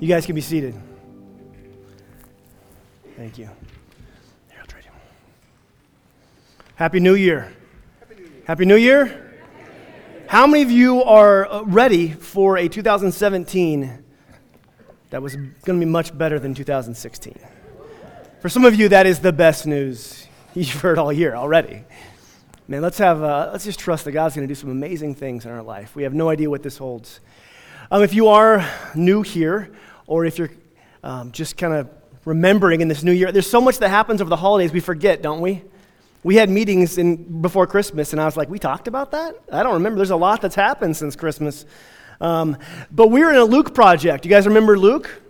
You guys can be seated. Thank you. Here, I'll trade you. Happy New Year. Happy New Year. How many of you are uh, ready for a 2017 that was going to be much better than 2016? For some of you, that is the best news you've heard all year already. Man, let's have uh, let's just trust that God's going to do some amazing things in our life. We have no idea what this holds. Um, if you are new here, or if you're um, just kind of remembering in this new year. There's so much that happens over the holidays we forget, don't we? We had meetings in, before Christmas, and I was like, we talked about that? I don't remember. There's a lot that's happened since Christmas. Um, but we're in a Luke project. You guys remember Luke?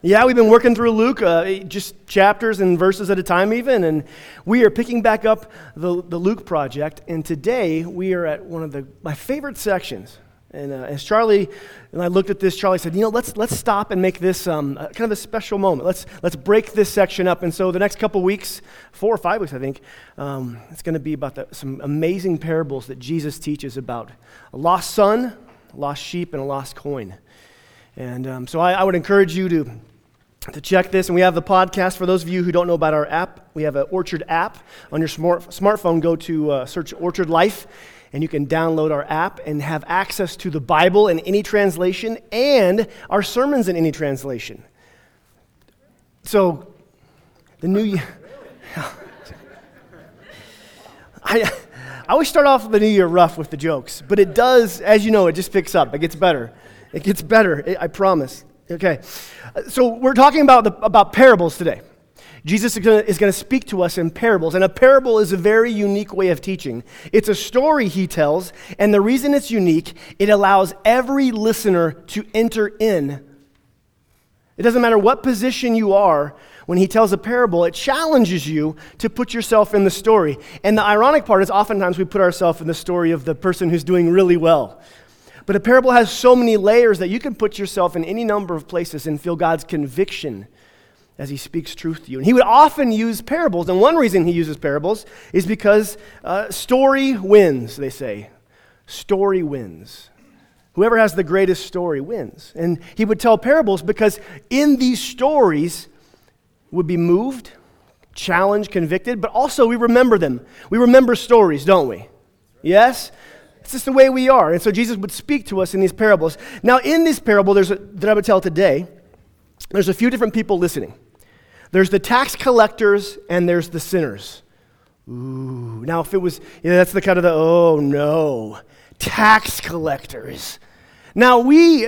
Yeah, we've been working through Luke, uh, just chapters and verses at a time, even, and we are picking back up the, the Luke project. And today we are at one of the, my favorite sections and uh, as Charlie and I looked at this, Charlie said, "You know, let's let's stop and make this um, kind of a special moment. Let's let's break this section up." And so the next couple weeks, four or five weeks, I think, um, it's going to be about the, some amazing parables that Jesus teaches about a lost son, a lost sheep, and a lost coin. And um, so I, I would encourage you to to check this. And we have the podcast. For those of you who don't know about our app, we have an Orchard app on your smart, smartphone. Go to uh, search Orchard Life and you can download our app and have access to the Bible in any translation and our sermons in any translation. So, the new year. I, I always start off the new year rough with the jokes, but it does, as you know, it just picks up. It gets better. It gets better, I promise. Okay. So, we're talking about, the, about parables today. Jesus is going to speak to us in parables. And a parable is a very unique way of teaching. It's a story he tells, and the reason it's unique, it allows every listener to enter in. It doesn't matter what position you are, when he tells a parable, it challenges you to put yourself in the story. And the ironic part is oftentimes we put ourselves in the story of the person who's doing really well. But a parable has so many layers that you can put yourself in any number of places and feel God's conviction as he speaks truth to you. And he would often use parables. And one reason he uses parables is because uh, story wins, they say. Story wins. Whoever has the greatest story wins. And he would tell parables because in these stories would be moved, challenged, convicted, but also we remember them. We remember stories, don't we? Yes? It's just the way we are. And so Jesus would speak to us in these parables. Now, in this parable there's a, that I would tell today, there's a few different people listening. There's the tax collectors and there's the sinners. Ooh. Now, if it was, you know, that's the kind of the, oh no, tax collectors. Now, we,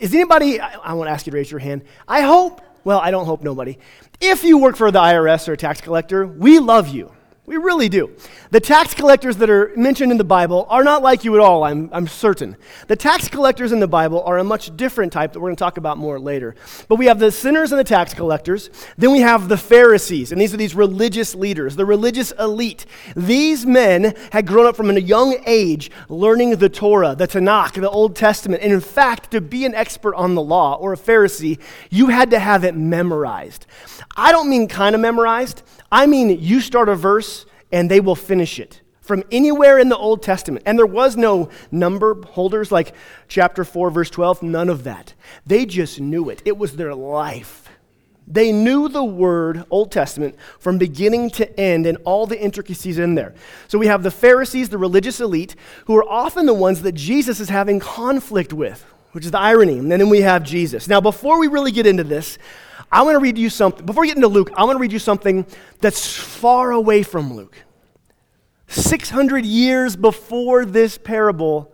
is anybody, I, I want to ask you to raise your hand. I hope, well, I don't hope nobody. If you work for the IRS or a tax collector, we love you. We really do. The tax collectors that are mentioned in the Bible are not like you at all, I'm, I'm certain. The tax collectors in the Bible are a much different type that we're going to talk about more later. But we have the sinners and the tax collectors. Then we have the Pharisees, and these are these religious leaders, the religious elite. These men had grown up from a young age learning the Torah, the Tanakh, the Old Testament. And in fact, to be an expert on the law or a Pharisee, you had to have it memorized. I don't mean kind of memorized. I mean, you start a verse and they will finish it from anywhere in the Old Testament. And there was no number holders like chapter 4, verse 12, none of that. They just knew it, it was their life. They knew the word, Old Testament, from beginning to end and all the intricacies in there. So we have the Pharisees, the religious elite, who are often the ones that Jesus is having conflict with, which is the irony. And then we have Jesus. Now, before we really get into this, I want to read you something. Before we get into Luke, I want to read you something that's far away from Luke. 600 years before this parable,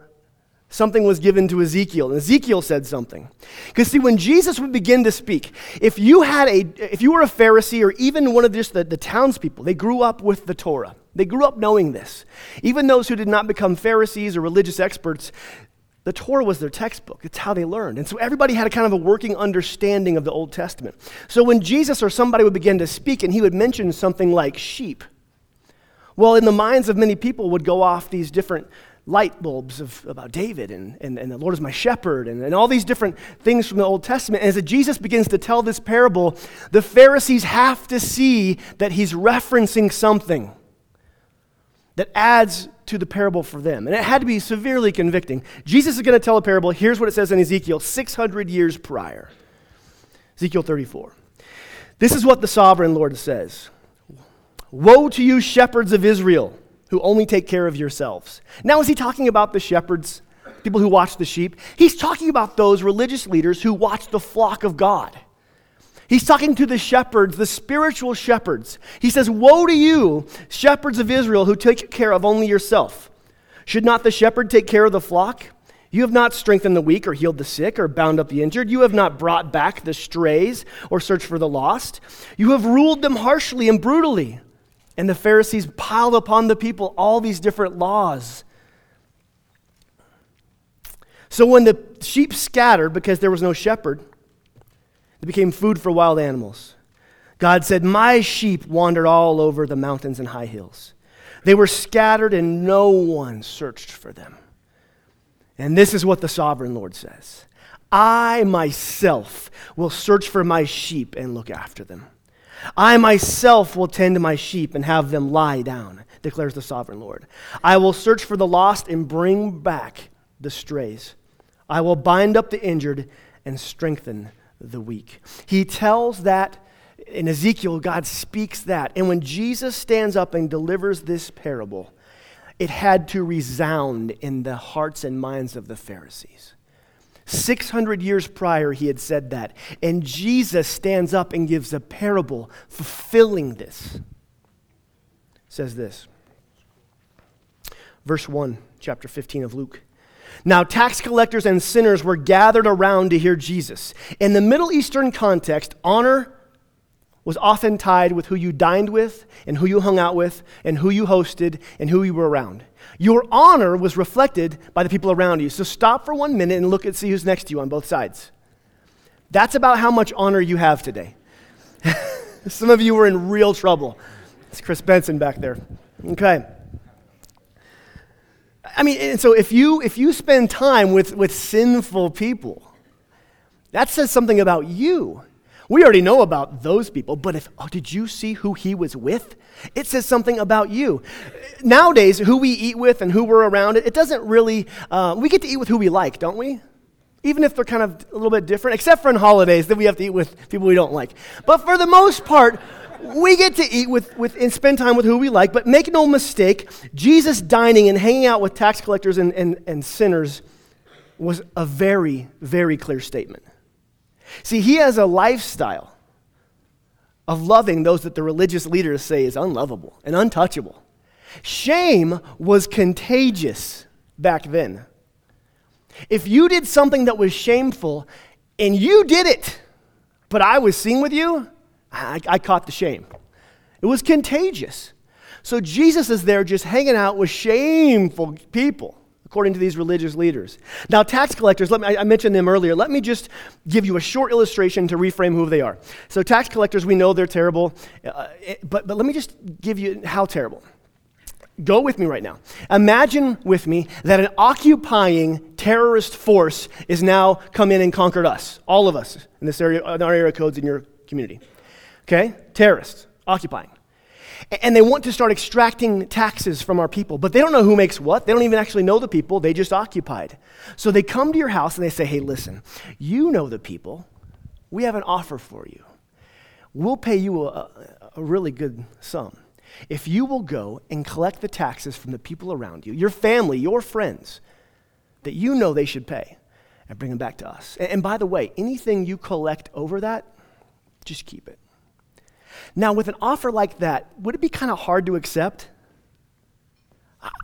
something was given to Ezekiel. And Ezekiel said something. Because see, when Jesus would begin to speak, if you had a if you were a Pharisee or even one of just the, the townspeople, they grew up with the Torah. They grew up knowing this. Even those who did not become Pharisees or religious experts, the Torah was their textbook. It's how they learned. And so everybody had a kind of a working understanding of the Old Testament. So when Jesus or somebody would begin to speak and he would mention something like sheep, well, in the minds of many people would go off these different light bulbs of, about David and, and, and the Lord is my shepherd and, and all these different things from the Old Testament. And as Jesus begins to tell this parable, the Pharisees have to see that he's referencing something that adds to the parable for them. And it had to be severely convicting. Jesus is going to tell a parable. Here's what it says in Ezekiel 600 years prior. Ezekiel 34. This is what the sovereign Lord says Woe to you, shepherds of Israel, who only take care of yourselves. Now, is he talking about the shepherds, people who watch the sheep? He's talking about those religious leaders who watch the flock of God. He's talking to the shepherds, the spiritual shepherds. He says, Woe to you, shepherds of Israel, who take care of only yourself. Should not the shepherd take care of the flock? You have not strengthened the weak or healed the sick or bound up the injured. You have not brought back the strays or searched for the lost. You have ruled them harshly and brutally. And the Pharisees piled upon the people all these different laws. So when the sheep scattered because there was no shepherd, they became food for wild animals. God said, My sheep wandered all over the mountains and high hills. They were scattered, and no one searched for them. And this is what the sovereign Lord says I myself will search for my sheep and look after them. I myself will tend my sheep and have them lie down, declares the sovereign Lord. I will search for the lost and bring back the strays. I will bind up the injured and strengthen the weak. He tells that in Ezekiel, God speaks that. And when Jesus stands up and delivers this parable, it had to resound in the hearts and minds of the Pharisees. 600 years prior, he had said that. And Jesus stands up and gives a parable fulfilling this. says this. Verse 1, chapter 15 of Luke. Now, tax collectors and sinners were gathered around to hear Jesus. In the Middle Eastern context, honor was often tied with who you dined with and who you hung out with and who you hosted and who you were around. Your honor was reflected by the people around you. So stop for one minute and look and see who's next to you on both sides. That's about how much honor you have today. Some of you were in real trouble. It's Chris Benson back there. Okay. I mean, and so if you if you spend time with, with sinful people, that says something about you. We already know about those people, but if, oh, did you see who he was with? It says something about you. Nowadays, who we eat with and who we're around, it, it doesn't really, uh, we get to eat with who we like, don't we? Even if they're kind of a little bit different, except for in holidays that we have to eat with people we don't like. But for the most part, we get to eat with, with and spend time with who we like, but make no mistake, Jesus dining and hanging out with tax collectors and, and, and sinners was a very, very clear statement. See, he has a lifestyle of loving those that the religious leaders say is unlovable and untouchable. Shame was contagious back then. If you did something that was shameful and you did it, but I was seen with you, I, I caught the shame. It was contagious. So Jesus is there just hanging out with shameful people according to these religious leaders. Now, tax collectors, let me, I mentioned them earlier. Let me just give you a short illustration to reframe who they are. So, tax collectors, we know they're terrible, uh, but, but let me just give you how terrible. Go with me right now. Imagine with me that an occupying terrorist force is now come in and conquered us, all of us in this area, in our area codes in your community. Okay? Terrorists, occupying and they want to start extracting taxes from our people, but they don't know who makes what. They don't even actually know the people, they just occupied. So they come to your house and they say, Hey, listen, you know the people. We have an offer for you. We'll pay you a, a really good sum. If you will go and collect the taxes from the people around you, your family, your friends, that you know they should pay, and bring them back to us. And, and by the way, anything you collect over that, just keep it. Now, with an offer like that, would it be kind of hard to accept?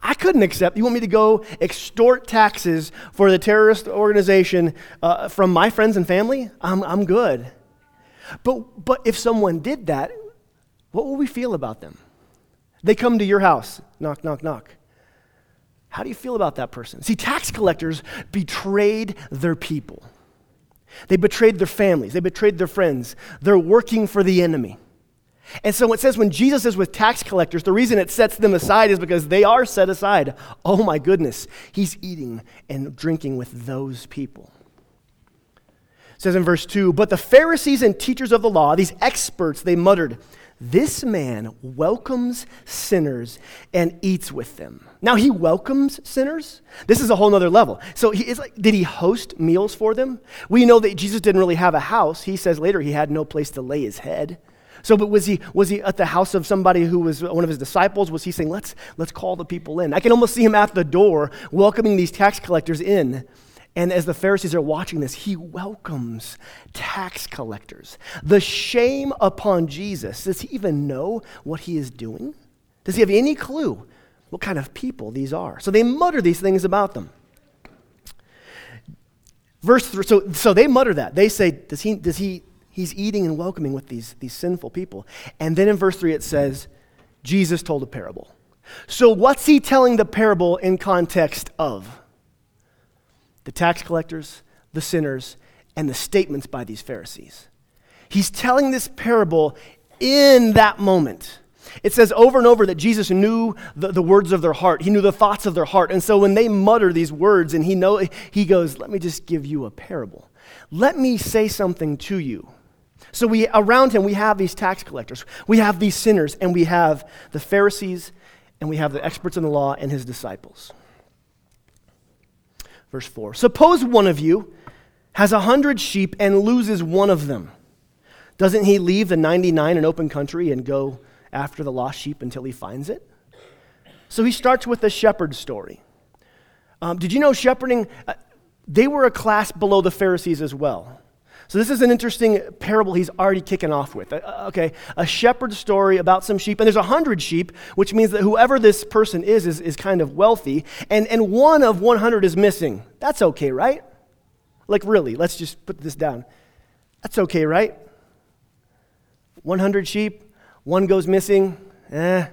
I couldn't accept. You want me to go extort taxes for the terrorist organization uh, from my friends and family? I'm, I'm good. But, but if someone did that, what will we feel about them? They come to your house, knock, knock, knock. How do you feel about that person? See, tax collectors betrayed their people, they betrayed their families, they betrayed their friends. They're working for the enemy. And so it says when Jesus is with tax collectors, the reason it sets them aside is because they are set aside. Oh my goodness, he's eating and drinking with those people. It says in verse 2 But the Pharisees and teachers of the law, these experts, they muttered, This man welcomes sinners and eats with them. Now, he welcomes sinners. This is a whole other level. So, he, it's like, did he host meals for them? We know that Jesus didn't really have a house. He says later he had no place to lay his head. So, but was he, was he at the house of somebody who was one of his disciples? Was he saying, let's, let's call the people in? I can almost see him at the door welcoming these tax collectors in. And as the Pharisees are watching this, he welcomes tax collectors. The shame upon Jesus. Does he even know what he is doing? Does he have any clue what kind of people these are? So they mutter these things about them. Verse three, so, so they mutter that. They say, does he, does he, he's eating and welcoming with these, these sinful people. And then in verse 3 it says, Jesus told a parable. So what's he telling the parable in context of? the tax collectors, the sinners, and the statements by these Pharisees. He's telling this parable in that moment. It says over and over that Jesus knew the, the, words of their heart. He knew the thoughts of their heart. And so when they mutter these words and he know he goes, "Let me just give you a parable. Let me say something to you." So we around him we have these tax collectors. We have these sinners and we have the Pharisees and we have the experts in the law and his disciples. Verse 4 Suppose one of you has a hundred sheep and loses one of them. Doesn't he leave the 99 in open country and go after the lost sheep until he finds it? So he starts with the shepherd story. Um, did you know shepherding? Uh, they were a class below the Pharisees as well. So, this is an interesting parable he's already kicking off with. Uh, uh, okay, a shepherd story about some sheep, and there's a hundred sheep, which means that whoever this person is, is, is kind of wealthy, and, and one of 100 is missing. That's okay, right? Like, really, let's just put this down. That's okay, right? 100 sheep, one goes missing, eh,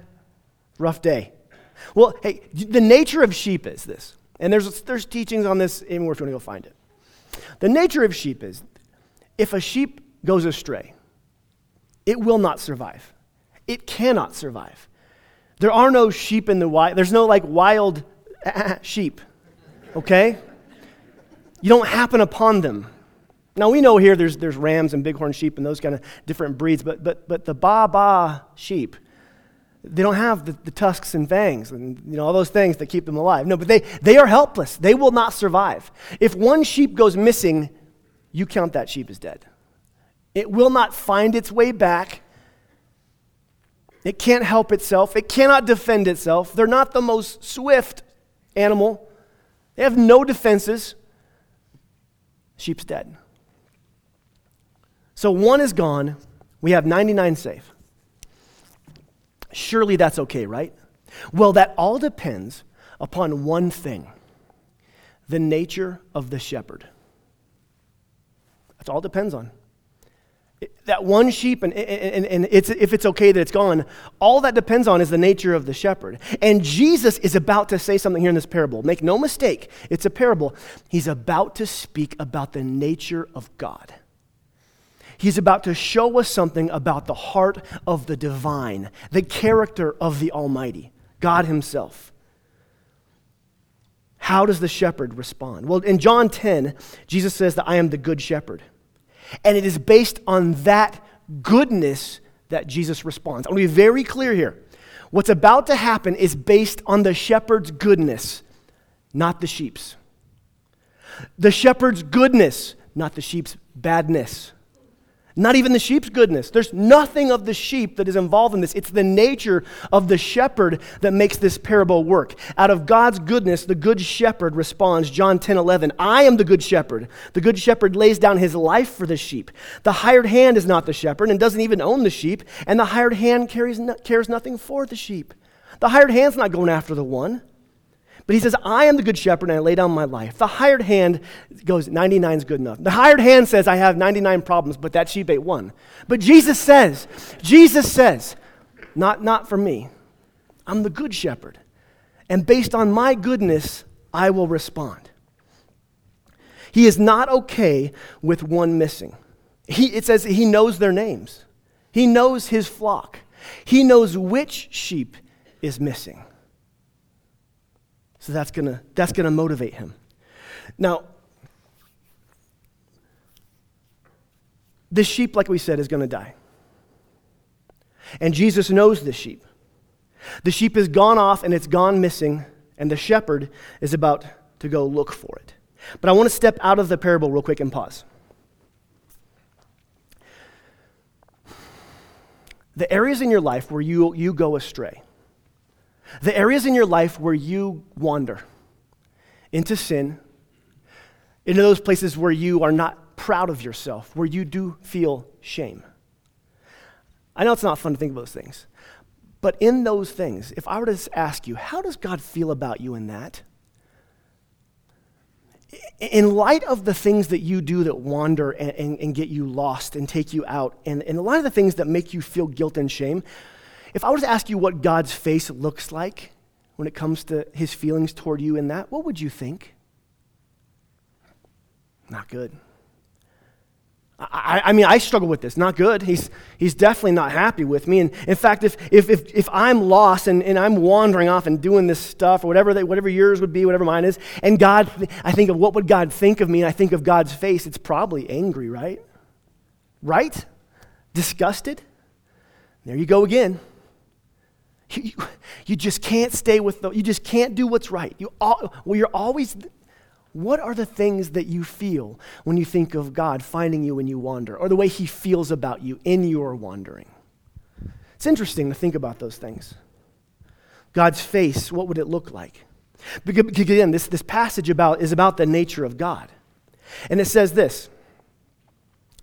rough day. Well, hey, the nature of sheep is this, and there's, there's teachings on this anywhere if you want to go find it. The nature of sheep is if a sheep goes astray, it will not survive. It cannot survive. There are no sheep in the wild. There's no like wild sheep, okay? You don't happen upon them. Now we know here there's, there's rams and bighorn sheep and those kind of different breeds, but, but, but the ba ba sheep, they don't have the, the, tusks and fangs and you know all those things that keep them alive. No, but they, they are helpless. They will not survive. If one sheep goes missing, you count that sheep as dead. It will not find its way back. It can't help itself. It cannot defend itself. They're not the most swift animal. They have no defenses. Sheep's dead. So one is gone. We have 99 safe. Surely that's okay, right? Well, that all depends upon one thing the nature of the shepherd. That's all it depends on. That one sheep, and, and, and it's, if it's okay that it's gone, all that depends on is the nature of the shepherd. And Jesus is about to say something here in this parable. Make no mistake, it's a parable. He's about to speak about the nature of God. He's about to show us something about the heart of the divine, the character of the Almighty, God Himself. How does the shepherd respond? Well, in John 10, Jesus says that I am the good shepherd. And it is based on that goodness that Jesus responds. I want to be very clear here. What's about to happen is based on the shepherd's goodness, not the sheep's. The shepherd's goodness, not the sheep's badness. Not even the sheep's goodness. There's nothing of the sheep that is involved in this. It's the nature of the shepherd that makes this parable work. Out of God's goodness, the good shepherd responds, John 10 11, I am the good shepherd. The good shepherd lays down his life for the sheep. The hired hand is not the shepherd and doesn't even own the sheep, and the hired hand carries cares nothing for the sheep. The hired hand's not going after the one. But he says, I am the good shepherd and I lay down my life. The hired hand goes, 99 is good enough. The hired hand says, I have 99 problems, but that sheep ate one. But Jesus says, Jesus says, not, not for me. I'm the good shepherd. And based on my goodness, I will respond. He is not okay with one missing. He, it says he knows their names, he knows his flock, he knows which sheep is missing. So that's going to that's going to motivate him. Now, this sheep, like we said, is going to die. And Jesus knows the sheep. The sheep has gone off and it's gone missing, and the shepherd is about to go look for it. But I want to step out of the parable real quick and pause. The areas in your life where you, you go astray, the areas in your life where you wander into sin, into those places where you are not proud of yourself, where you do feel shame. I know it's not fun to think of those things, but in those things, if I were to ask you, how does God feel about you in that? in light of the things that you do that wander and, and, and, get you lost and take you out, and, and a lot of the things that make you feel guilt and shame, if I were to ask you what God's face looks like when it comes to his feelings toward you in that, what would you think? Not good. I, I, mean, I struggle with this. Not good. He's, he's definitely not happy with me. And in fact, if, if, if, if I'm lost and, and I'm wandering off and doing this stuff, or whatever, they, whatever yours would be, whatever mine is, and God, I think of what would God think of me, and I think of God's face, it's probably angry, right? Right? Disgusted? There you go again. You, you just can't stay with the, you just can't do what's right. You all, well, you're always what are the things that you feel when you think of God finding you when you wander, or the way He feels about you in your wandering? It's interesting to think about those things. God's face, what would it look like? Because, again, this, this passage about, is about the nature of God. And it says this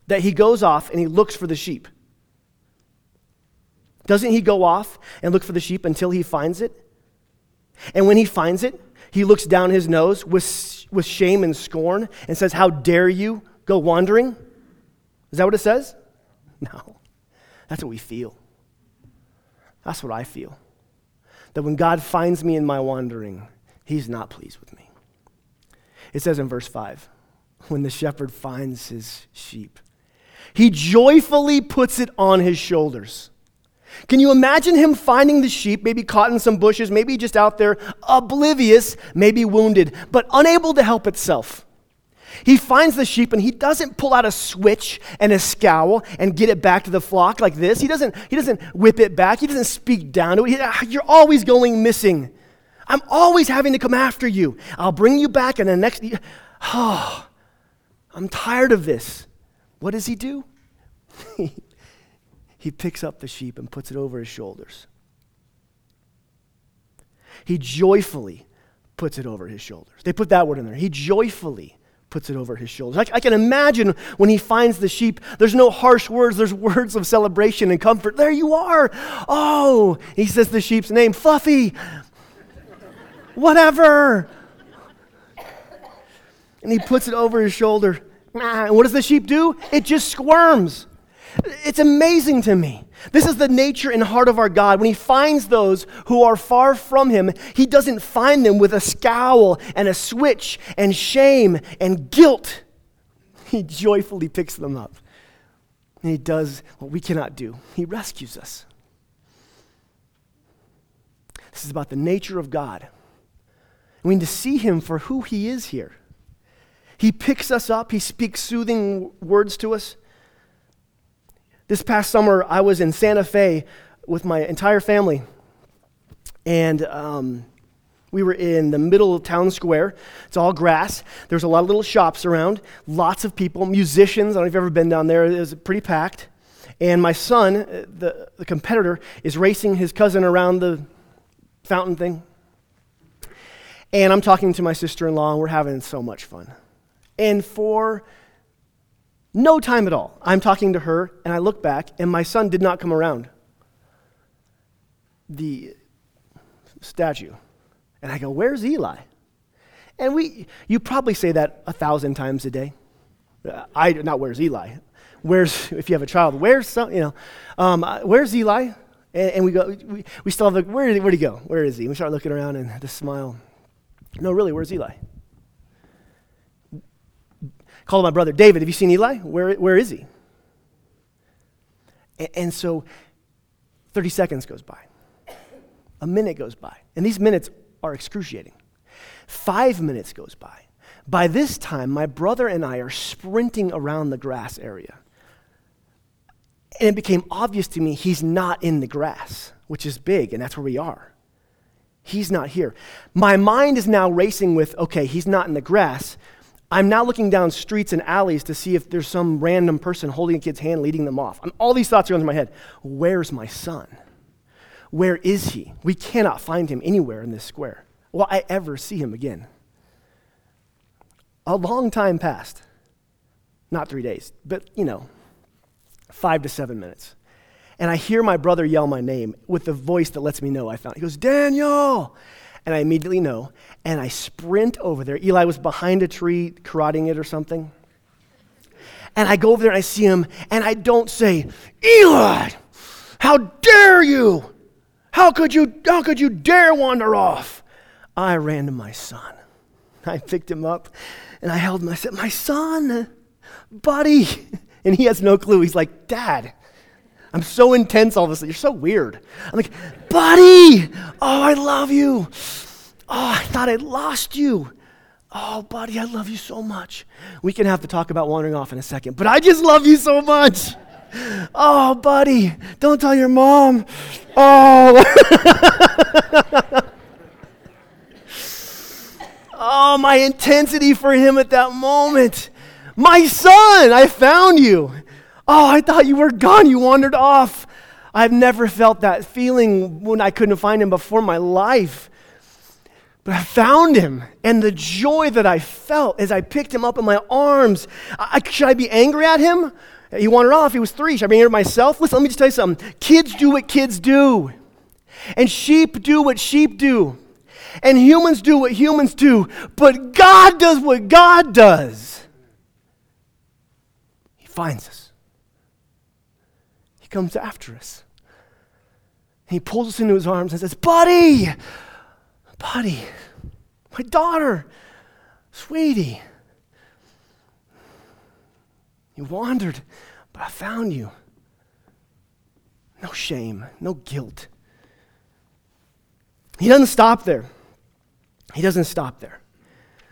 that He goes off and He looks for the sheep. Doesn't He go off and look for the sheep until He finds it? And when He finds it, He looks down His nose with with shame and scorn and says, How dare you go wandering? Is that what it says? No. That's what we feel. That's what I feel. That when God finds me in my wandering, he's not pleased with me. It says in verse 5 when the shepherd finds his sheep, he joyfully puts it on his shoulders. Can you imagine him finding the sheep, maybe caught in some bushes, maybe just out there, oblivious, maybe wounded, but unable to help itself? He finds the sheep and he doesn't pull out a switch and a scowl and get it back to the flock like this. He doesn't, he doesn't whip it back. He doesn't speak down to it. He, ah, you're always going missing. I'm always having to come after you. I'll bring you back and the next. Oh, I'm tired of this. What does he do? he picks up the sheep and puts it over his shoulders. He joyfully puts it over his shoulders. They put that word in there. He joyfully puts it over his shoulders. I, I, can imagine when he finds the sheep, there's no harsh words, there's words of celebration and comfort. There you are. Oh, he says the sheep's name, Fluffy. Whatever. And he puts it over his shoulder. Ah, and what does the sheep do? It just squirms. It's amazing to me. This is the nature and heart of our God. When He finds those who are far from Him, He doesn't find them with a scowl and a switch and shame and guilt. He joyfully picks them up. And He does what we cannot do He rescues us. This is about the nature of God. We need to see Him for who He is here. He picks us up, He speaks soothing words to us. This past summer, I was in Santa Fe with my entire family. And um, we were in the middle of town square. It's all grass. There's a lot of little shops around, lots of people, musicians. I don't know if you've ever been down there. It was pretty packed. And my son, uh, the, the competitor, is racing his cousin around the fountain thing. And I'm talking to my sister in law, and we're having so much fun. And for no time at all. I'm talking to her, and I look back, and my son did not come around the statue. And I go, Where's Eli? And we, you probably say that a thousand times a day. I, not where's Eli? Where's, if you have a child, where's some, you know, um, uh, where's Eli? And, and, we go, we, we still have the, where where'd he go? Where is he? We start looking around and the smile. No, really, where's Eli? Called my brother, David, have you seen Eli? Where, where is he? And, and so 30 seconds goes by. A minute goes by. And these minutes are excruciating. Five minutes goes by. By this time, my brother and I are sprinting around the grass area. And it became obvious to me he's not in the grass, which is big, and that's where we are. He's not here. My mind is now racing with, okay, he's not in the grass. I'm now looking down streets and alleys to see if there's some random person holding a kid's hand, leading them off. I'm, all these thoughts are going through my head. Where's my son? Where is he? We cannot find him anywhere in this square. Will I ever see him again? A long time passed. Not three days, but, you know, five to seven minutes. And I hear my brother yell my name with the voice that lets me know I found. He goes, Daniel! And I immediately know. And I sprint over there. Eli was behind a tree, karateing it or something. And I go over there and I see him, and I don't say, Eli, how dare you? How could you, how could you dare wander off? I ran to my son. I picked him up and I held him. I said, My son, buddy. And he has no clue. He's like, Dad. I'm so intense all of a sudden. You're so weird. I'm like, buddy, oh, I love you. Oh, I thought I lost you. Oh, buddy, I love you so much. We can have to talk about wandering off in a second, but I just love you so much. Oh, buddy, don't tell your mom. Oh. oh, my intensity for him at that moment. My son, I found you. Oh, I thought you were gone. You wandered off. I've never felt that feeling when I couldn't find him before my life. But I found him, and the joy that I felt as I picked him up in my arms. I, should I be angry at him? He wandered off. He was three. Should I be angry at myself? Listen, let me just tell you something. Kids do what kids do, and sheep do what sheep do, and humans do what humans do, but God does what God does He finds us. Comes after us. He pulls us into his arms and says, Buddy, buddy, my daughter, sweetie. You wandered, but I found you. No shame, no guilt. He doesn't stop there. He doesn't stop there.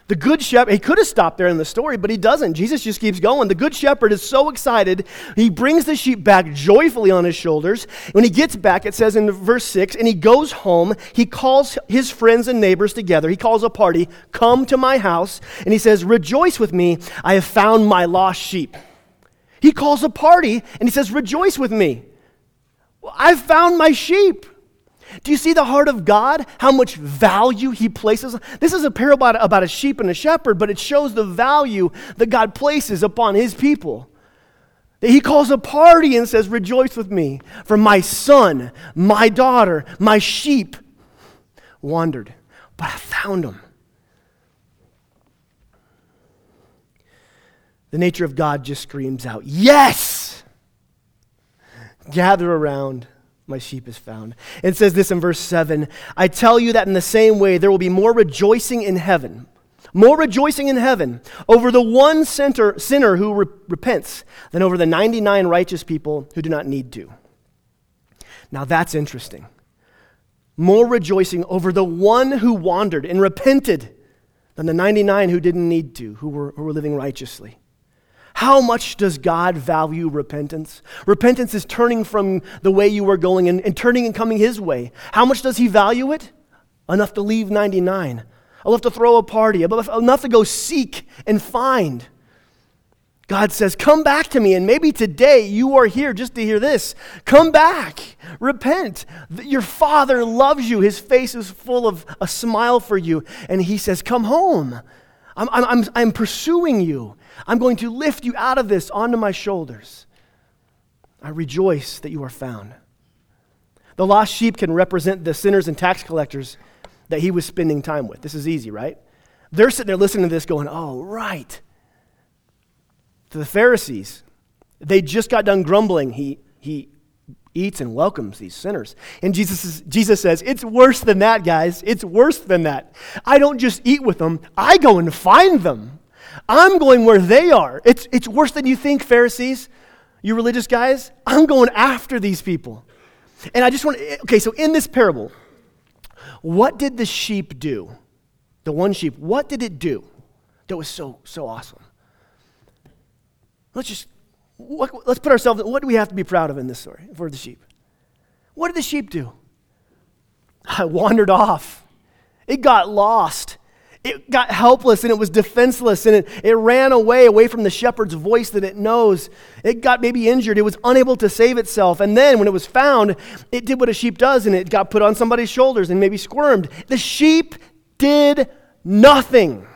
The good shepherd, he could have stopped there in the story, but he doesn't. Jesus just keeps going. The good shepherd is so excited. He brings the sheep back joyfully on his shoulders. When he gets back, it says in verse 6, and he goes home. He calls his friends and neighbors together. He calls a party, come to my house. And he says, Rejoice with me. I have found my lost sheep. He calls a party and he says, Rejoice with me. I've found my sheep. Do you see the heart of God? How much value He places? This is a parable about a sheep and a shepherd, but it shows the value that God places upon His people. That He calls a party and says, Rejoice with me, for my son, my daughter, my sheep wandered, but I found them. The nature of God just screams out, Yes! Gather around my sheep is found. It says this in verse 7 I tell you that in the same way there will be more rejoicing in heaven, more rejoicing in heaven over the one center, sinner who re- repents than over the 99 righteous people who do not need to. Now that's interesting. More rejoicing over the one who wandered and repented than the 99 who didn't need to, who were, who were living righteously. How much does God value repentance? Repentance is turning from the way you were going and, and turning and coming His way. How much does He value it? Enough to leave 99, enough to throw a party, enough to go seek and find. God says, Come back to me. And maybe today you are here just to hear this. Come back. Repent. Your Father loves you. His face is full of a smile for you. And He says, Come home. I'm, I'm, I'm pursuing you. I'm going to lift you out of this onto my shoulders. I rejoice that you are found. The lost sheep can represent the sinners and tax collectors that he was spending time with. This is easy, right? They're sitting there listening to this going, oh, right. To the Pharisees, they just got done grumbling. He, he eats and welcomes these sinners. And Jesus, is, Jesus says, It's worse than that, guys. It's worse than that. I don't just eat with them, I go and find them. I'm going where they are. It's, it's worse than you think, Pharisees, you religious guys. I'm going after these people. And I just want to, okay, so in this parable, what did the sheep do? The one sheep, what did it do that was so, so awesome? Let's just What, let's put ourselves, what do we have to be proud of in this story for the sheep? What did the sheep do? I wandered off. It got lost. It got helpless and it was defenseless and it, it ran away, away from the shepherd's voice that it knows. It got maybe injured. It was unable to save itself. And then when it was found, it did what a sheep does and it got put on somebody's shoulders and maybe squirmed. The sheep did nothing.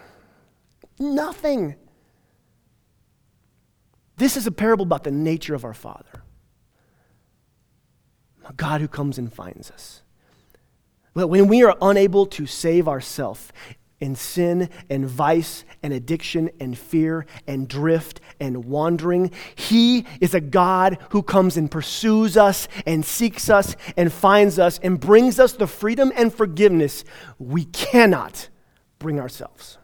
Nothing. This is a parable about the nature of our Father. A God who comes and finds us. But when we are unable to save ourselves in sin and vice and addiction and fear and drift and wandering, He is a God who comes and pursues us and seeks us and finds us and brings us the freedom and forgiveness we cannot bring ourselves.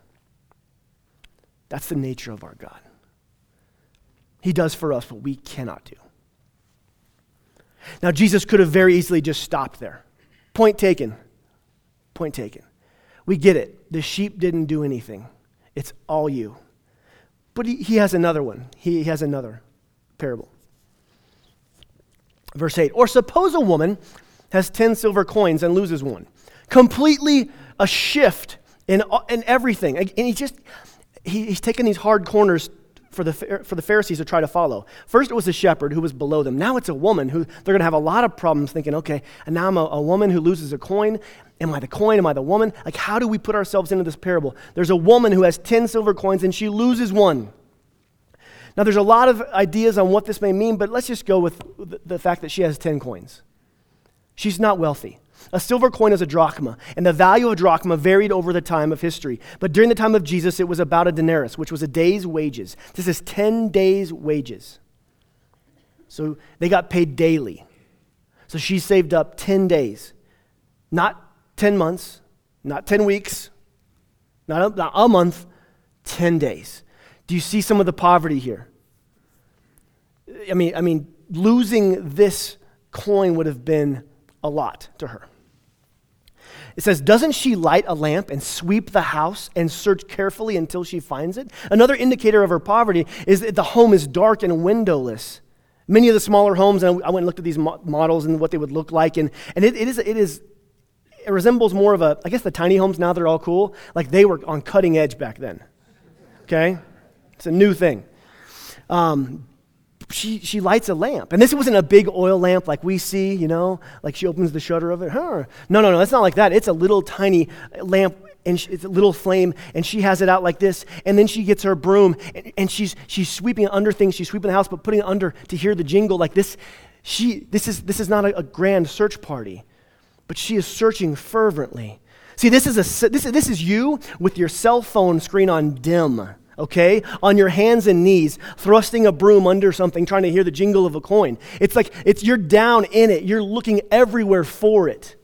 That's the nature of our God. He does for us what we cannot do. Now, Jesus could have very easily just stopped there. Point taken. Point taken. We get it. The sheep didn't do anything, it's all you. But he, he has another one. He has another parable. Verse 8 Or suppose a woman has 10 silver coins and loses one. Completely a shift in, in everything. And he just, he, he's taken these hard corners for the, for the Pharisees to try to follow. First, it was a shepherd who was below them. Now it's a woman who they're going to have a lot of problems thinking, okay, and now I'm a, a woman who loses a coin. Am I the coin? Am I the woman? Like, how do we put ourselves into this parable? There's a woman who has 10 silver coins and she loses one. Now, there's a lot of ideas on what this may mean, but let's just go with the fact that she has 10 coins. She's not wealthy. A silver coin is a drachma, and the value of a drachma varied over the time of history. But during the time of Jesus, it was about a denarius, which was a day's wages. This is 10 days' wages. So they got paid daily. So she saved up 10 days, not 10 months, not 10 weeks, not a, not a month, 10 days. Do you see some of the poverty here? I mean, I mean, losing this coin would have been a lot to her. It says, Doesn't she light a lamp and sweep the house and search carefully until she finds it? Another indicator of her poverty is that the home is dark and windowless. Many of the smaller homes, and I went and looked at these models and what they would look like, and, and it, it, is, it, is, it resembles more of a, I guess the tiny homes now, they're all cool. Like they were on cutting edge back then. Okay? It's a new thing. Um, she, she lights a lamp. And this wasn't a big oil lamp like we see, you know, like she opens the shutter of it. Huh. No, no, no, it's not like that. It's a little tiny lamp and it's a little flame and she has it out like this and then she gets her broom and, and she's, she's sweeping under things. She's sweeping the house but putting it under to hear the jingle like this. She, this, is, this is not a, a grand search party, but she is searching fervently. See, this is, a, this, this is you with your cell phone screen on dim okay? On your hands and knees, thrusting a broom under something, trying to hear the jingle of a coin. It's like it's you're down in it. You're looking everywhere for it.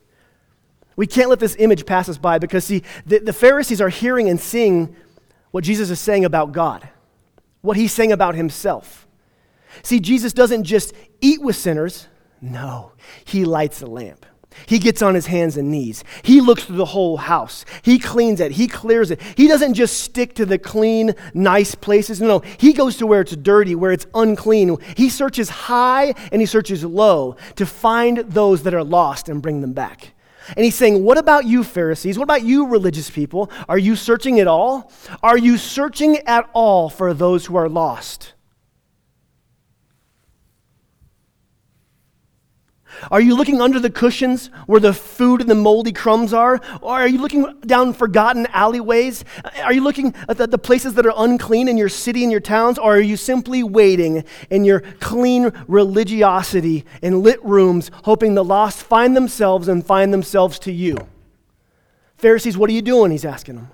We can't let this image pass us by because, see, the, the Pharisees are hearing and seeing what Jesus is saying about God, what he's saying about himself. See, Jesus doesn't just eat with sinners, no, he lights a lamp. He gets on his hands and knees. He looks through the whole house. He cleans it. He clears it. He doesn't just stick to the clean, nice places. No, he goes to where it's dirty, where it's unclean. He searches high and he searches low to find those that are lost and bring them back. And he's saying, What about you, Pharisees? What about you, religious people? Are you searching at all? Are you searching at all for those who are lost? Are you looking under the cushions where the food and the moldy crumbs are? Or are you looking down forgotten alleyways? Are you looking at the, places that are unclean in your city and your towns? Or are you simply waiting in your clean religiosity in lit rooms, hoping the lost find themselves and find themselves to you? Pharisees, what are you doing? He's asking them.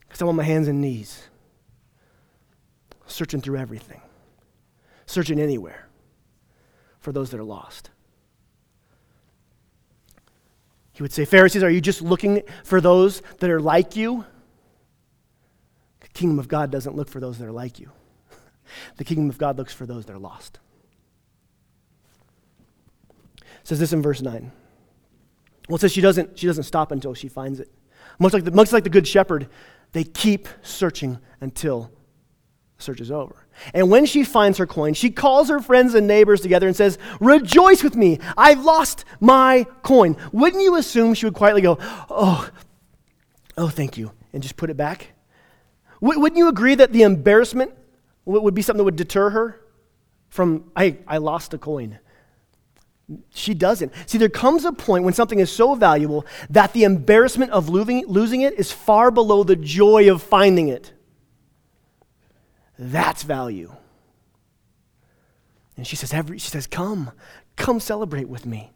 Because I'm on my hands and knees, searching through everything, searching anywhere for those that are lost. He would say, Pharisees, are you just looking for those that are like you? The kingdom of God doesn't look for those that are like you. the kingdom of God looks for those that are lost. It says this in verse 9. Well, it says she doesn't, she doesn't stop until she finds it. Much like, the, much like the good shepherd, they keep searching until the search is over. And when she finds her coin, she calls her friends and neighbors together and says, Rejoice with me, I've lost my coin. Wouldn't you assume she would quietly go, Oh, oh, thank you, and just put it back? Wouldn't you agree that the embarrassment would be something that would deter her from, I, I lost a coin? She doesn't. See, there comes a point when something is so valuable that the embarrassment of losing, losing it is far below the joy of finding it. That's value. And she says, every, she says, Come, come celebrate with me.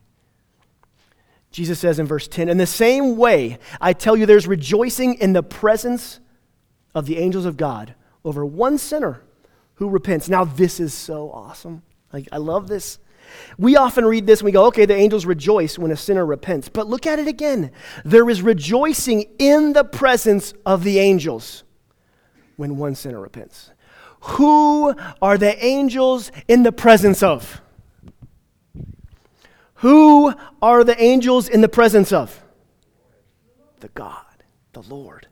Jesus says in verse 10, In the same way, I tell you, there's rejoicing in the presence of the angels of God over one sinner who repents. Now, this is so awesome. Like, I love this. We often read this and we go, okay, the angels rejoice when a sinner repents. But look at it again. There is rejoicing in the presence of the angels when one sinner repents. Who are the angels in the presence of? Who are the angels in the presence of? The God, the Lord.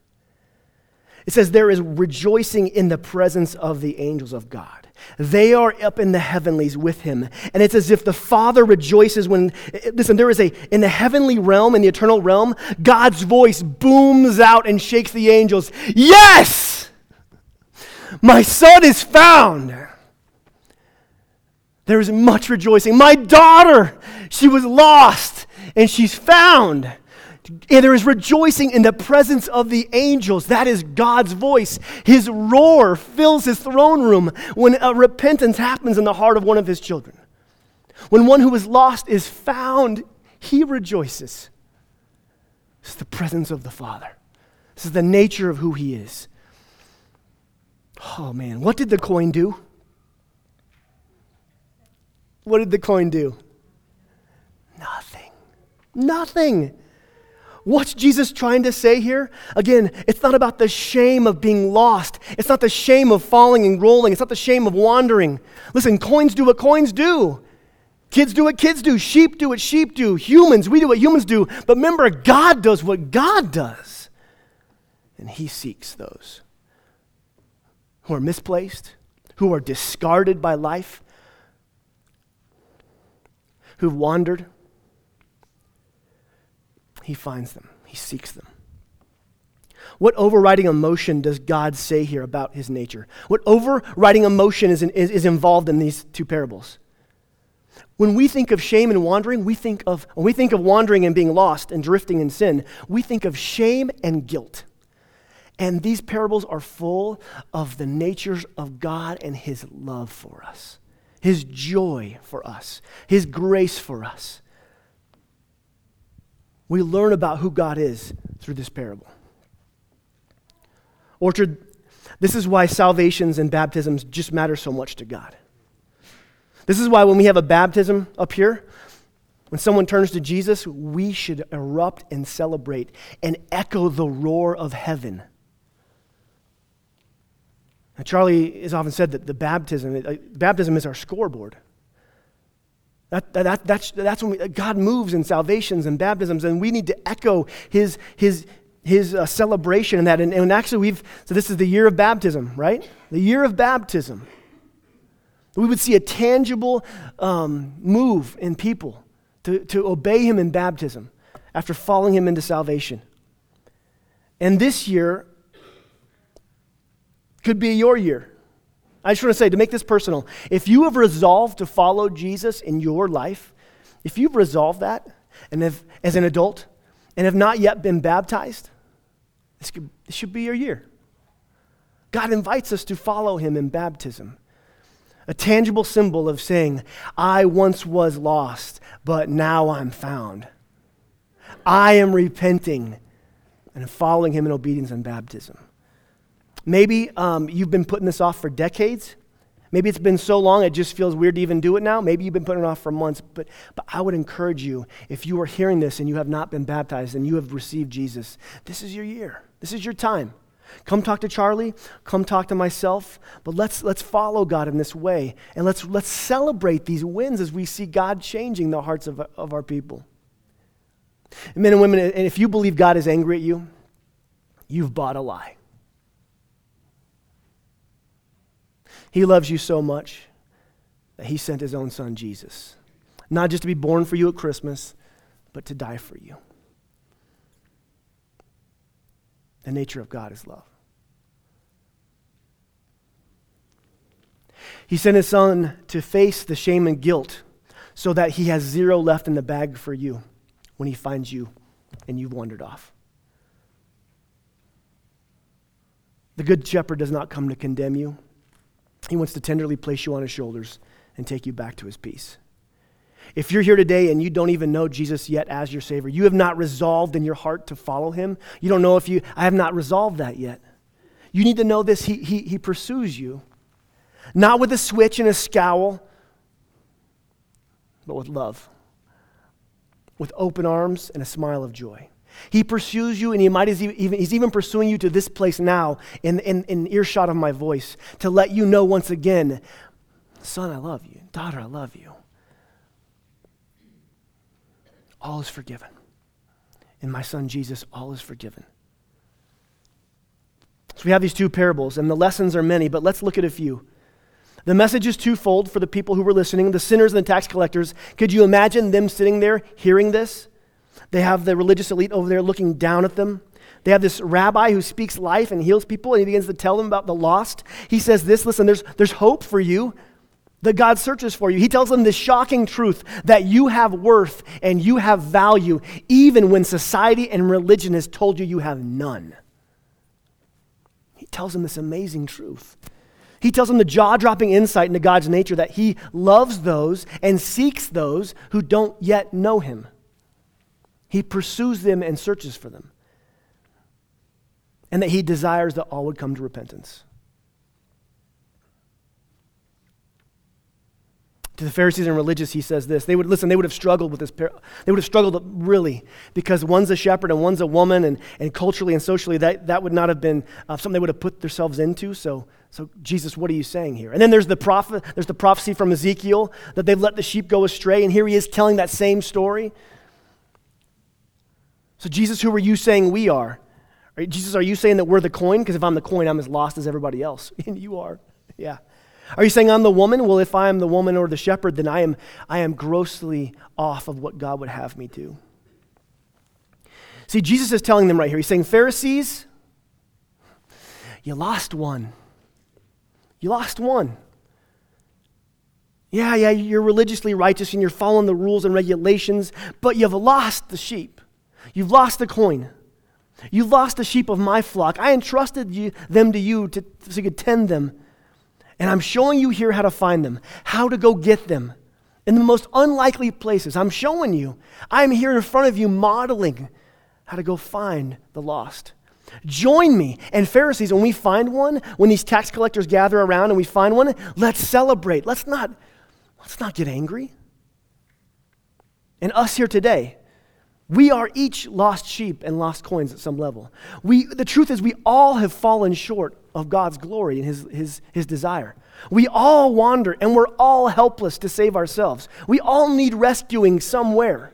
It says there is rejoicing in the presence of the angels of God. They are up in the heavenlies with him. And it's as if the Father rejoices when, listen, there is a, in the heavenly realm, in the eternal realm, God's voice booms out and shakes the angels. Yes! My son is found. There is much rejoicing. My daughter, she was lost and she's found. And there is rejoicing in the presence of the angels. That is God's voice. His roar fills his throne room when a repentance happens in the heart of one of his children. When one who is lost is found, he rejoices. This is the presence of the Father. This is the nature of who he is. Oh man, what did the coin do? What did the coin do? Nothing. Nothing. What's Jesus trying to say here? Again, it's not about the shame of being lost. It's not the shame of falling and rolling. It's not the shame of wandering. Listen, coins do what coins do. Kids do what kids do. Sheep do what sheep do. Humans, we do what humans do. But remember, God does what God does. And He seeks those who are misplaced, who are discarded by life, who've wandered. He finds them, He seeks them. What overriding emotion does God say here about his nature? What overriding emotion is, in, is, is, involved in these two parables? When we think of shame and wandering, we think of, when we think of wandering and being lost and drifting in sin, we think of shame and guilt. And these parables are full of the natures of God and His love for us, His joy for us, His grace for us. We learn about who God is through this parable. Orchard, this is why salvations and baptisms just matter so much to God. This is why when we have a baptism up here, when someone turns to Jesus, we should erupt and celebrate and echo the roar of heaven now, Charlie has often said that the baptism, uh, baptism is our scoreboard. That, that, that's, that's when we, God moves in salvations and baptisms, and we need to echo his, his, his uh, celebration in that. And, and actually, we've, so this is the year of baptism, right? The year of baptism. We would see a tangible um, move in people to, to obey him in baptism after following him into salvation. And this year, could be your year. I just want to say, to make this personal, if you have resolved to follow Jesus in your life, if you've resolved that, and if, as an adult, and have not yet been baptized, this, could, this should be your year. God invites us to follow him in baptism. A tangible symbol of saying, I once was lost, but now I'm found. I am repenting and following him in obedience in baptism. Maybe um, you've been putting this off for decades. Maybe it's been so long it just feels weird to even do it now. Maybe you've been putting it off for months. But, but I would encourage you, if you are hearing this and you have not been baptized and you have received Jesus, this is your year. This is your time. Come talk to Charlie. Come talk to myself. But let's, let's follow God in this way. And let's, let's celebrate these wins as we see God changing the hearts of, of our people. And men and women, and if you believe God is angry at you, you've bought a lie. He loves you so much that he sent his own son, Jesus, not just to be born for you at Christmas, but to die for you. The nature of God is love. He sent his son to face the shame and guilt so that he has zero left in the bag for you when he finds you and you've wandered off. The good shepherd does not come to condemn you. He wants to tenderly place you on his shoulders and take you back to his peace. If you're here today and you don't even know Jesus yet as your Savior, you have not resolved in your heart to follow him, you don't know if you, I have not resolved that yet. You need to know this. He, he, he pursues you, not with a switch and a scowl, but with love, with open arms and a smile of joy. He pursues you, and he might even, he's even pursuing you to this place now in, in, in earshot of my voice to let you know once again, son, I love you. Daughter, I love you. All is forgiven. In my son Jesus, all is forgiven. So we have these two parables, and the lessons are many, but let's look at a few. The message is twofold for the people who were listening the sinners and the tax collectors. Could you imagine them sitting there hearing this? They have the religious elite over there looking down at them. They have this rabbi who speaks life and heals people, and he begins to tell them about the lost. He says, This, listen, there's, there's hope for you that God searches for you. He tells them this shocking truth that you have worth and you have value, even when society and religion has told you you have none. He tells them this amazing truth. He tells them the jaw dropping insight into God's nature that He loves those and seeks those who don't yet know Him. He pursues them and searches for them. And that he desires that all would come to repentance. To the Pharisees and religious, he says this. They would listen, they would have struggled with this. They would have struggled really because one's a shepherd and one's a woman, and, and culturally and socially, that, that would not have been uh, something they would have put themselves into. So, so, Jesus, what are you saying here? And then there's the, prophet, there's the prophecy from Ezekiel that they've let the sheep go astray, and here he is telling that same story. So, Jesus, who are you saying we are? are Jesus, are you saying that we're the coin? Because if I'm the coin, I'm as lost as everybody else. And you are. Yeah. Are you saying I'm the woman? Well, if I am the woman or the shepherd, then I am, I am grossly off of what God would have me do. See, Jesus is telling them right here. He's saying, Pharisees, you lost one. You lost one. Yeah, yeah, you're religiously righteous and you're following the rules and regulations, but you've lost the sheep. You've lost the coin. You've lost the sheep of my flock. I entrusted you, them to you to, so you could tend them. And I'm showing you here how to find them, how to go get them in the most unlikely places. I'm showing you. I'm here in front of you modeling how to go find the lost. Join me. And Pharisees, when we find one, when these tax collectors gather around and we find one, let's celebrate. Let's not, let's not get angry. And us here today, we are each lost sheep and lost coins at some level. We, the truth is, we all have fallen short of God's glory and his, his, his desire. We all wander and we're all helpless to save ourselves. We all need rescuing somewhere.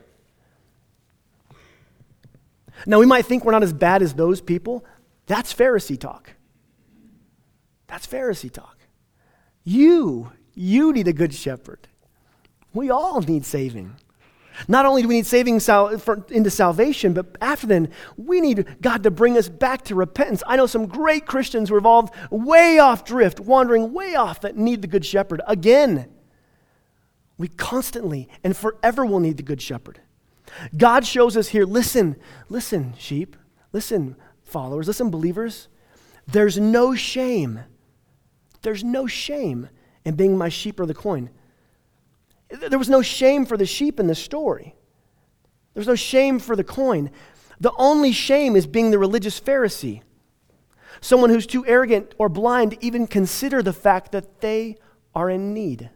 Now, we might think we're not as bad as those people. That's Pharisee talk. That's Pharisee talk. You, you need a good shepherd. We all need saving. Not only do we need saving sal- for, into salvation, but after then, we need God to bring us back to repentance. I know some great Christians who are involved way off drift, wandering way off, that need the Good Shepherd. Again, we constantly and forever will need the Good Shepherd. God shows us here listen, listen, sheep, listen, followers, listen, believers. There's no shame. There's no shame in being my sheep or the coin. There was no shame for the sheep in the story. There was no shame for the coin. The only shame is being the religious Pharisee, someone who's too arrogant or blind to even consider the fact that they are in need.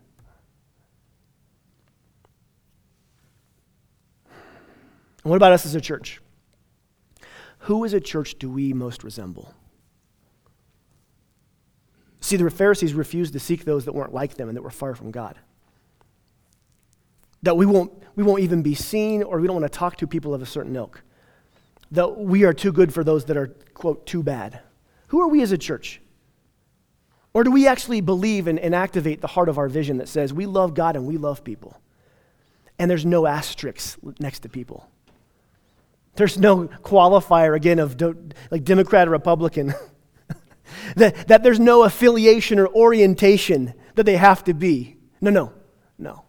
And what about us as a church? Who as a church do we most resemble? See, the Pharisees refused to seek those that weren't like them and that were far from God that we won't, we won't even be seen or we don't want to talk to people of a certain ilk. That we are too good for those that are, quote, too bad. Who are we as a church? Or do we actually believe and, and activate the heart of our vision that says we love God and we love people? And there's no asterisks next to people. There's no qualifier again of do, like Democrat or Republican. that, that there's no affiliation or orientation that they have to be. No, no, no. No.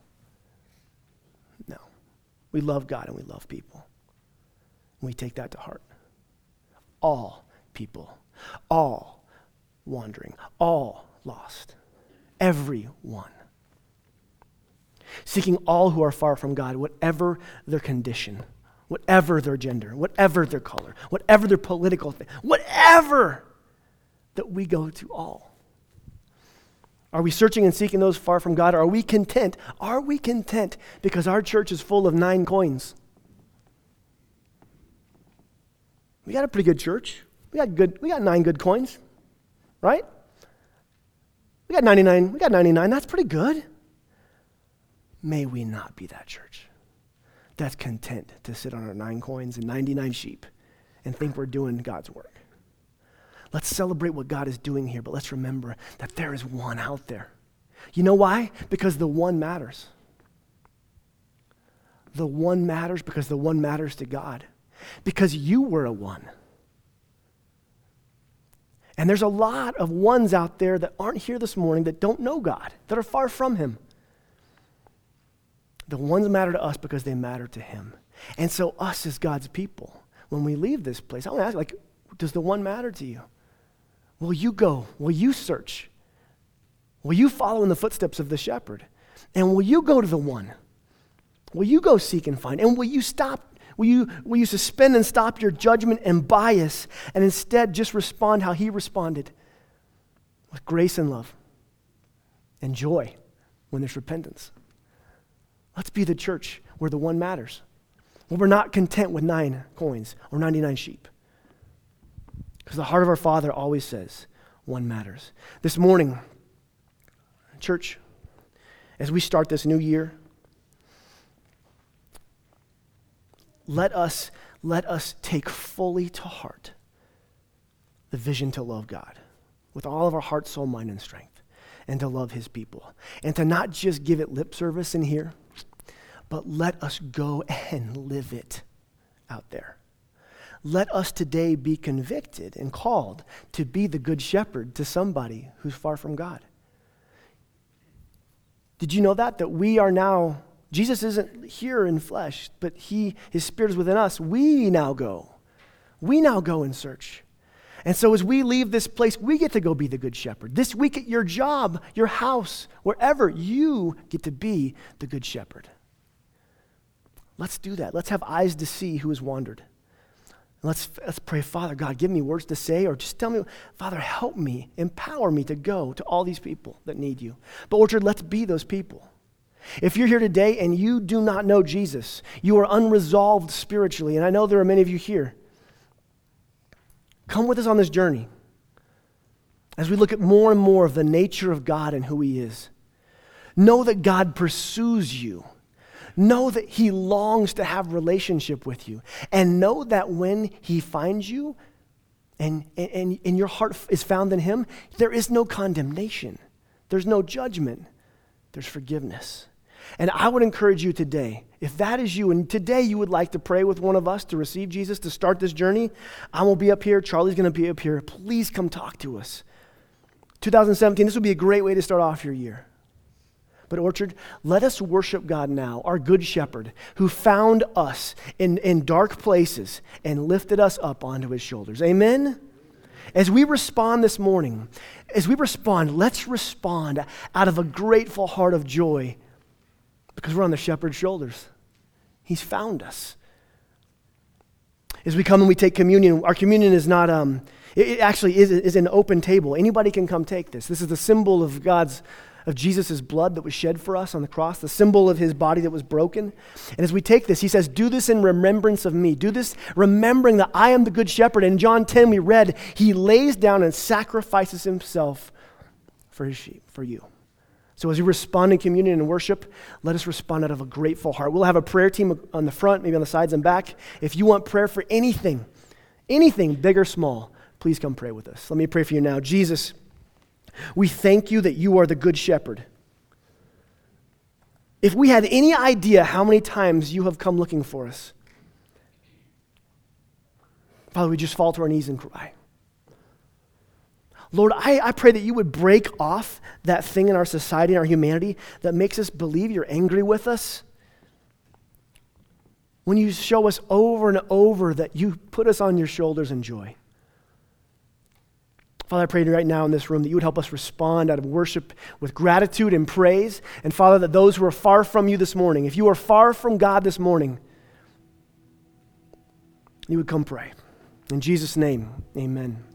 We love God and we love people. We take that to heart. All people, all wandering, all lost, everyone. Seeking all who are far from God, whatever their condition, whatever their gender, whatever their color, whatever their political thing, whatever that we go to all. Are we searching and seeking those far from God? Are we content? Are we content because our church is full of nine coins? We got a pretty good church. We got good we got nine good coins. Right? We got 99. We got 99. That's pretty good. May we not be that church that's content to sit on our nine coins and 99 sheep and think we're doing God's work. Let's celebrate what God is doing here, but let's remember that there is one out there. You know why? Because the one matters. The one matters because the one matters to God. Because you were a one. And there's a lot of ones out there that aren't here this morning that don't know God, that are far from Him. The ones matter to us because they matter to Him. And so, us as God's people, when we leave this place, I want to ask, like, does the one matter to you? Will you go? Will you search? Will you follow in the footsteps of the shepherd? And will you go to the one? Will you go seek and find? And will you stop Will you, will you suspend and stop your judgment and bias and instead just respond how he responded with grace and love and joy when there's repentance? Let's be the church where the one matters. Where we're not content with nine coins or 99 sheep. Because the heart of our Father always says, one matters. This morning, church, as we start this new year, let us, let us take fully to heart the vision to love God with all of our heart, soul, mind, and strength, and to love his people. And to not just give it lip service in here, but let us go and live it out there. Let us today be convicted and called to be the good shepherd to somebody who's far from God. Did you know that? That we are now Jesus isn't here in flesh, but he, his spirit is within us. We now go. We now go and search. And so as we leave this place, we get to go be the good shepherd. This week at your job, your house, wherever, you get to be the good shepherd. Let's do that. Let's have eyes to see who has wandered. Let's, let's pray, Father God, give me words to say, or just tell me, Father, help me, empower me to go to all these people that need you. But, Orchard, let's be those people. If you're here today and you do not know Jesus, you are unresolved spiritually, and I know there are many of you here. Come with us on this journey as we look at more and more of the nature of God and who He is. Know that God pursues you. Know that He longs to have relationship with you. And know that when He finds you and, and, and your heart is found in Him, there is no condemnation, there's no judgment, there's forgiveness. And I would encourage you today, if that is you, and today you would like to pray with one of us to receive Jesus, to start this journey, I will be up here. Charlie's going to be up here. Please come talk to us. 2017, this would be a great way to start off your year. But, Orchard, let us worship God now, our good shepherd, who found us in, in dark places and lifted us up onto his shoulders. Amen? As we respond this morning, as we respond, let's respond out of a grateful heart of joy because we're on the shepherd's shoulders. He's found us. As we come and we take communion, our communion is not, um, it, actually is, is an open table. Anybody can come take this. This is the symbol of God's, of Jesus' blood that was shed for us on the cross, the symbol of his body that was broken. And as we take this, he says, Do this in remembrance of me. Do this remembering that I am the good shepherd. In John 10, we read, He lays down and sacrifices himself for his sheep, for you. So as we respond in communion and worship, let us respond out of a grateful heart. We'll have a prayer team on the front, maybe on the sides and back. If you want prayer for anything, anything, big or small, please come pray with us. Let me pray for you now. Jesus, We thank you that you are the good shepherd. If we had any idea how many times you have come looking for us, Father, we just fall to our knees and cry. Lord, I, I pray that you would break off that thing in our society and our humanity that makes us believe you're angry with us. When you show us over and over that you put us on your shoulders in joy. Father, I pray right now in this room that you would help us respond out of worship with gratitude and praise. And Father, that those who are far from you this morning, if you are far from God this morning, you would come pray. In Jesus' name, amen.